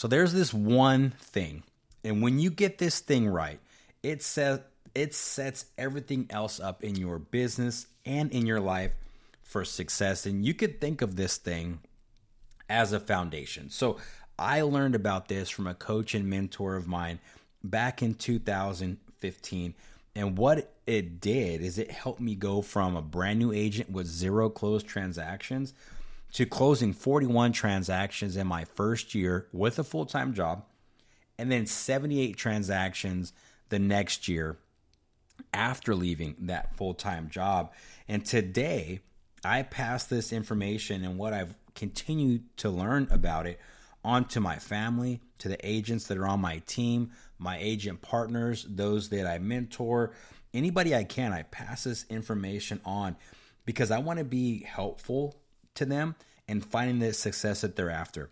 So there's this one thing, and when you get this thing right, it says it sets everything else up in your business and in your life for success. And you could think of this thing as a foundation. So I learned about this from a coach and mentor of mine back in 2015. And what it did is it helped me go from a brand new agent with zero closed transactions to closing 41 transactions in my first year with a full time job, and then 78 transactions the next year after leaving that full time job. And today, I pass this information and what I've continued to learn about it onto my family, to the agents that are on my team, my agent partners, those that I mentor, anybody I can. I pass this information on because I want to be helpful to them and finding the success that they're after.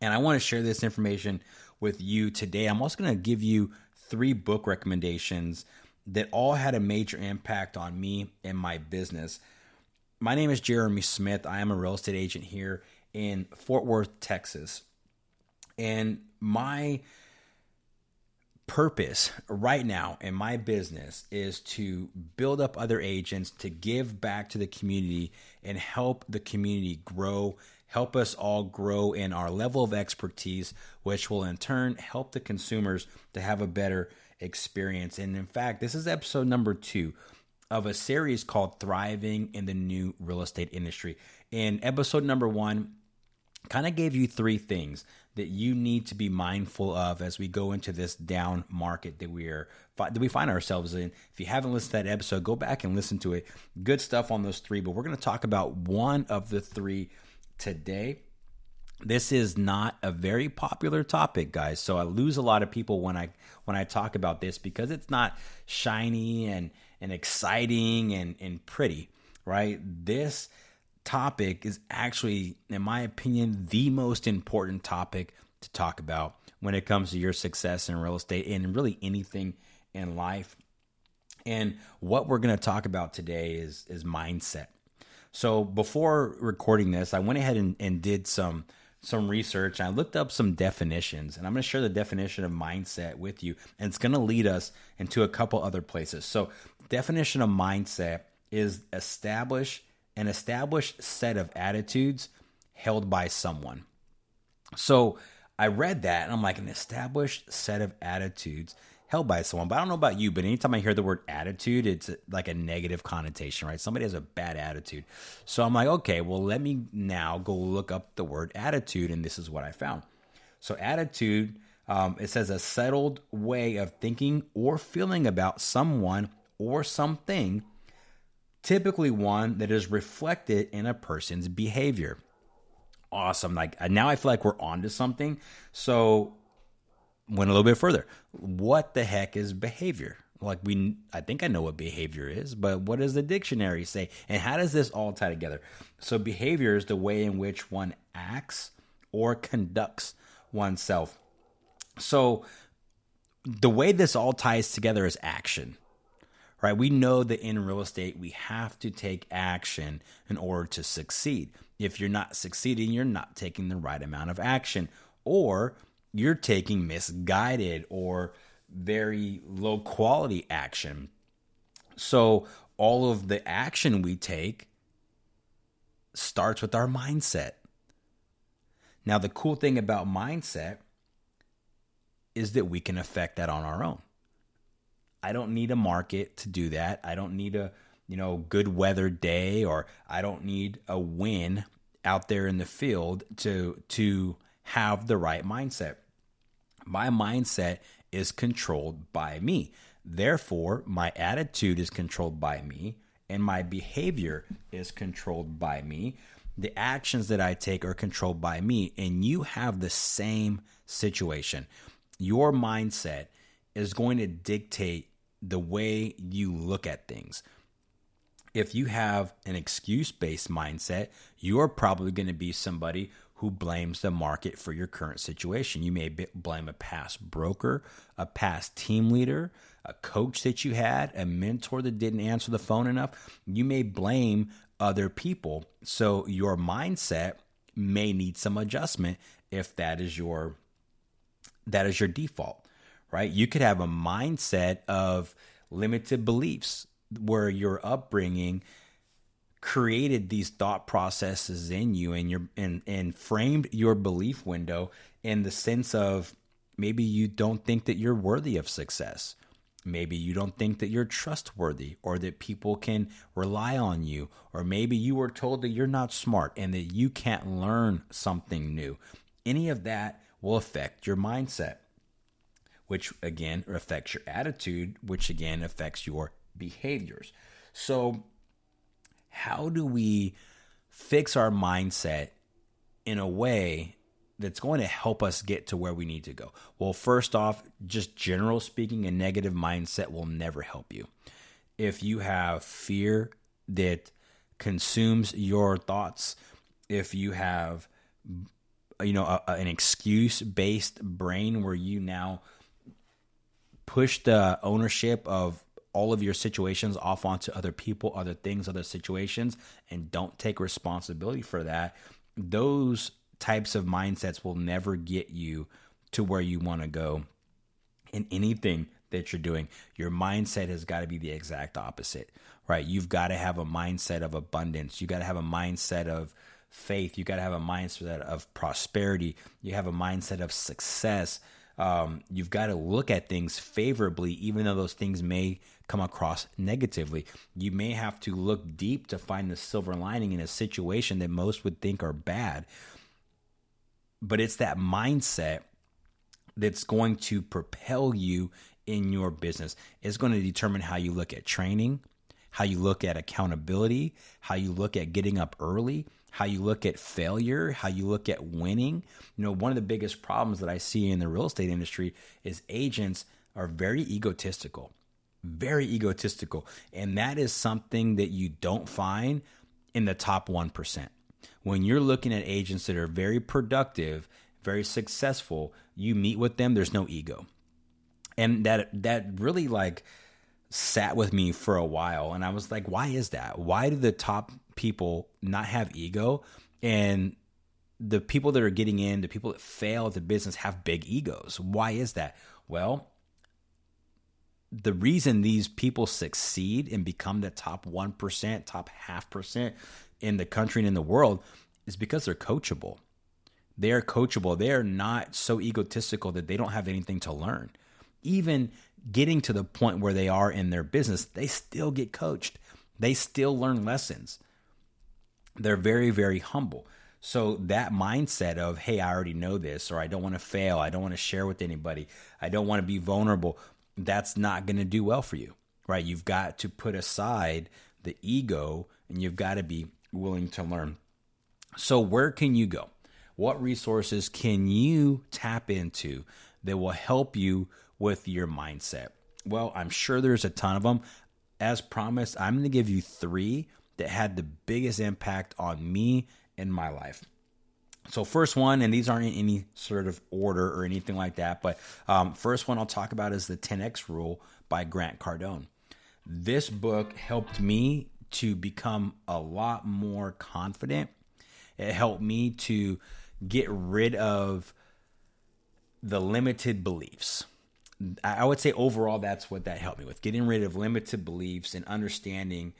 And I want to share this information with you today. I'm also going to give you three book recommendations that all had a major impact on me and my business. My name is Jeremy Smith. I am a real estate agent here in Fort Worth, Texas. And my purpose right now in my business is to build up other agents, to give back to the community and help the community grow, help us all grow in our level of expertise, which will in turn help the consumers to have a better experience. And in fact, this is episode number two of a series called Thriving in the New Real Estate Industry. In episode number one, kind of gave you three things that you need to be mindful of as we go into this down market that we are that we find ourselves in. If you haven't listened to that episode, go back and listen to it. Good stuff on those three, but we're going to talk about one of the three today. This is not a very popular topic, guys. So I lose a lot of people when I when I talk about this because it's not shiny and and exciting and and pretty, right? This topic is actually, in my opinion, the most important topic to talk about when it comes to your success in real estate and really anything in life. And what we're going to talk about today is is mindset. So before recording this, I went ahead and, and did some some research. I looked up some definitions, and I'm going to share the definition of mindset with you, and it's going to lead us into a couple other places. So, definition of mindset is establish an established set of attitudes held by someone. So I read that and I'm like, an established set of attitudes held by someone. But I don't know about you, but anytime I hear the word attitude, it's like a negative connotation, right? Somebody has a bad attitude. So I'm like, okay, well, let me now go look up the word attitude, and this is what I found. So, attitude, um, it says a settled way of thinking or feeling about someone or something typically one that is reflected in a person's behavior. Awesome. Like uh, now I feel like we're on to something. So went a little bit further. What the heck is behavior? Like we I think I know what behavior is, but what does the dictionary say? And how does this all tie together? So behavior is the way in which one acts or conducts oneself. So the way this all ties together is action right? We know that in real estate, we have to take action in order to succeed. If you're not succeeding, you're not taking the right amount of action, or you're taking misguided or very low quality action. So, all of the action we take starts with our mindset. Now, the cool thing about mindset is that we can affect that on our own. I don't need a market to do that. I don't need a, you know, good weather day or I don't need a win out there in the field to to have the right mindset. My mindset is controlled by me. Therefore, my attitude is controlled by me and my behavior is controlled by me. The actions that I take are controlled by me and you have the same situation. Your mindset is going to dictate the way you look at things. If you have an excuse based mindset, you're probably going to be somebody who blames the market for your current situation. You may blame a past broker, a past team leader, a coach that you had, a mentor that didn't answer the phone enough. You may blame other people. So your mindset may need some adjustment if that is your that is your default, right? You could have a mindset of limited beliefs where your upbringing created these thought processes in you and your and and framed your belief window in the sense of maybe you don't think that you're worthy of success. Maybe you don't think that you're trustworthy or that people can rely on you. Or maybe you were told that you're not smart and that you can't learn something new. Any of that will affect your mindset, which again affects your attitude, which again affects your behaviors. So, how do we fix our mindset in a way that's going to help us get to where we need to go? Well, first off, just general speaking, a negative mindset will never help you. If you have fear that consumes your thoughts, if you have you know a, an excuse based brain where you now push the ownership of all of your situations off onto other people, other things, other situations, and don't take responsibility for that, those types of mindsets will never get you to where you want to go in anything that you're doing. Your mindset has got to be the exact opposite, right? You've got to have a mindset of abundance. You got to have a mindset of faith. You got to have a mindset of prosperity. You have a mindset of success. Um, you've got to look at things favorably, even though those things may come across negatively. You may have to look deep to find the silver lining in a situation that most would think are bad. But it's that mindset that's going to propel you in your business. It's going to determine how you look at training, how you look at accountability, how you look at getting up early, how you look at failure, how you look at winning. You know, one of the biggest problems that I see in the real estate industry is agents are very egotistical, very egotistical. And that is something that you don't find in the top 1%. When you're looking at agents that are very productive, very successful, you meet with them, there's no ego. And that that really like sat with me for a while and I was like, why is that? Why do the top people not have ego and the people that are getting in, the people that fail at the business have big egos. Why is that? Well, the reason these people succeed and become the top 1%, top half percent in the country and in the world is because they're coachable. They are coachable. They are not so egotistical that they don't have anything to learn. Even getting to the point where they are in their business, they still get coached. They still learn lessons they're very, very humble. So that mindset of, hey, I already know this, or I don't want to fail, I don't want to share with anybody, I don't want to be vulnerable, that's not going to do well for you, right? You've got to put aside the ego and you've got to be willing to learn. So, where can you go? What resources can you tap into that will help you with your mindset? Well, I'm sure there's a ton of them. As promised, I'm going to give you three that had the biggest impact on me in my life. So, first one, and these aren't in any sort of order or anything like that, but um, first one I'll talk about is the 10x Rule by Grant Cardone. This book helped me to become a lot more confident. It helped me to get rid of the limited beliefs. I would say overall, that's what that helped me with getting rid of limited beliefs and understanding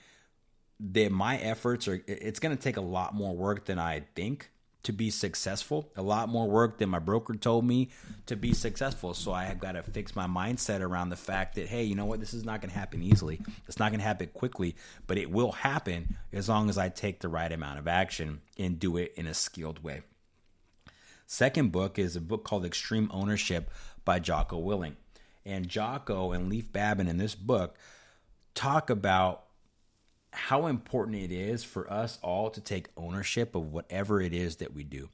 that my efforts are it's going to take a lot more work than I think to be successful, a lot more work than my broker told me to be successful. So I have got to fix my mindset around the fact that hey, you know what, this is not going to happen easily. It's not going to happen quickly, but it will happen as long as I take the right amount of action and do it in a skilled way. Second book is a book called Extreme Ownership by Jocko Willink. And Jocko and Leif Babin in this book talk about how important it is for us all to take ownership of whatever it is that we do.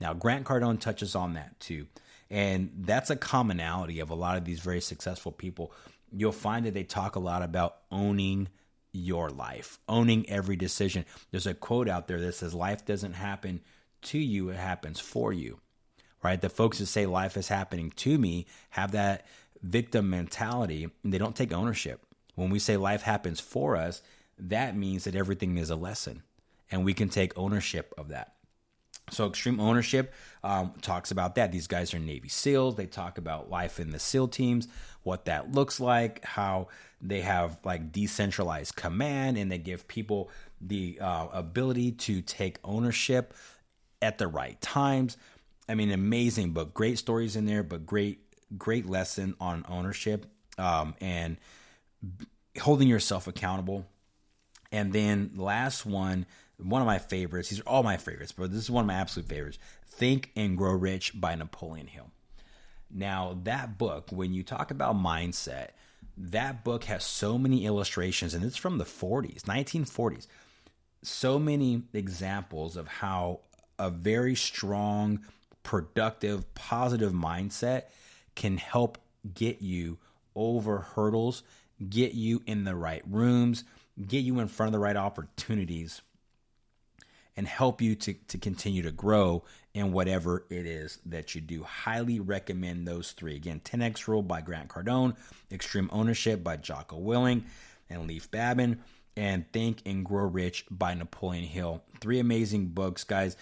Now, Grant Cardone touches on that too. And that's a commonality of a lot of these very successful people. You'll find that they talk a lot about owning your life, owning every decision. There's a quote out there that says, Life doesn't happen to you, it happens for you. Right? The folks that say life is happening to me have that victim mentality and they don't take ownership. When we say life happens for us, that means that everything is a lesson and we can take ownership of that. So, extreme ownership um, talks about that. These guys are Navy SEALs. They talk about life in the SEAL teams, what that looks like, how they have like decentralized command, and they give people the uh, ability to take ownership at the right times. I mean, amazing book, great stories in there, but great, great lesson on ownership um, and holding yourself accountable. And then last one one of my favorites. These are all my favorites, but this is one of my absolute favorites. Think and Grow Rich by Napoleon Hill. Now, that book, when you talk about mindset, that book has so many illustrations, and it's from the 40s, 1940s. So many examples of how a very strong, productive, positive mindset can help get you over hurdles, get you in the right rooms, get you in front of the right opportunities and help you to, to continue to grow in whatever it is that you do. Highly recommend those three. Again, 10X Rule by Grant Cardone, Extreme Ownership by Jocko Willink and Leif Babin, and Think and Grow Rich by Napoleon Hill. Three amazing books, guys.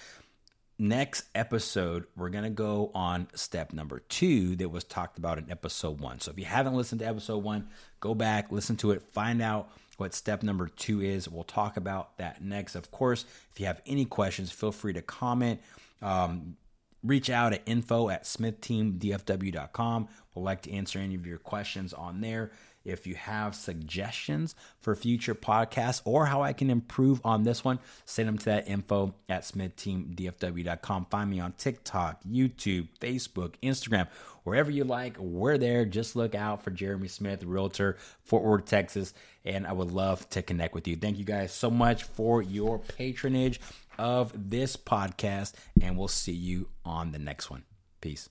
Next episode, we're going to go on step number two that was talked about in episode one. So if you haven't listened to episode one, go back, listen to it, find out what step number two is. We'll talk about that next. Of course, if you have any questions, feel free to comment. Um, reach out at info at smithteamdfw.com. We'll like to answer any of your questions on there. If you have suggestions for future podcasts or how I can improve on this one, send them to that info at smithteamdfw.com. Find me on TikTok, YouTube, Facebook, Instagram, wherever you like. We're there. Just look out for Jeremy Smith, Realtor, Fort Worth, Texas. And I would love to connect with you. Thank you guys so much for your patronage of this podcast. And we'll see you on the next one. Peace.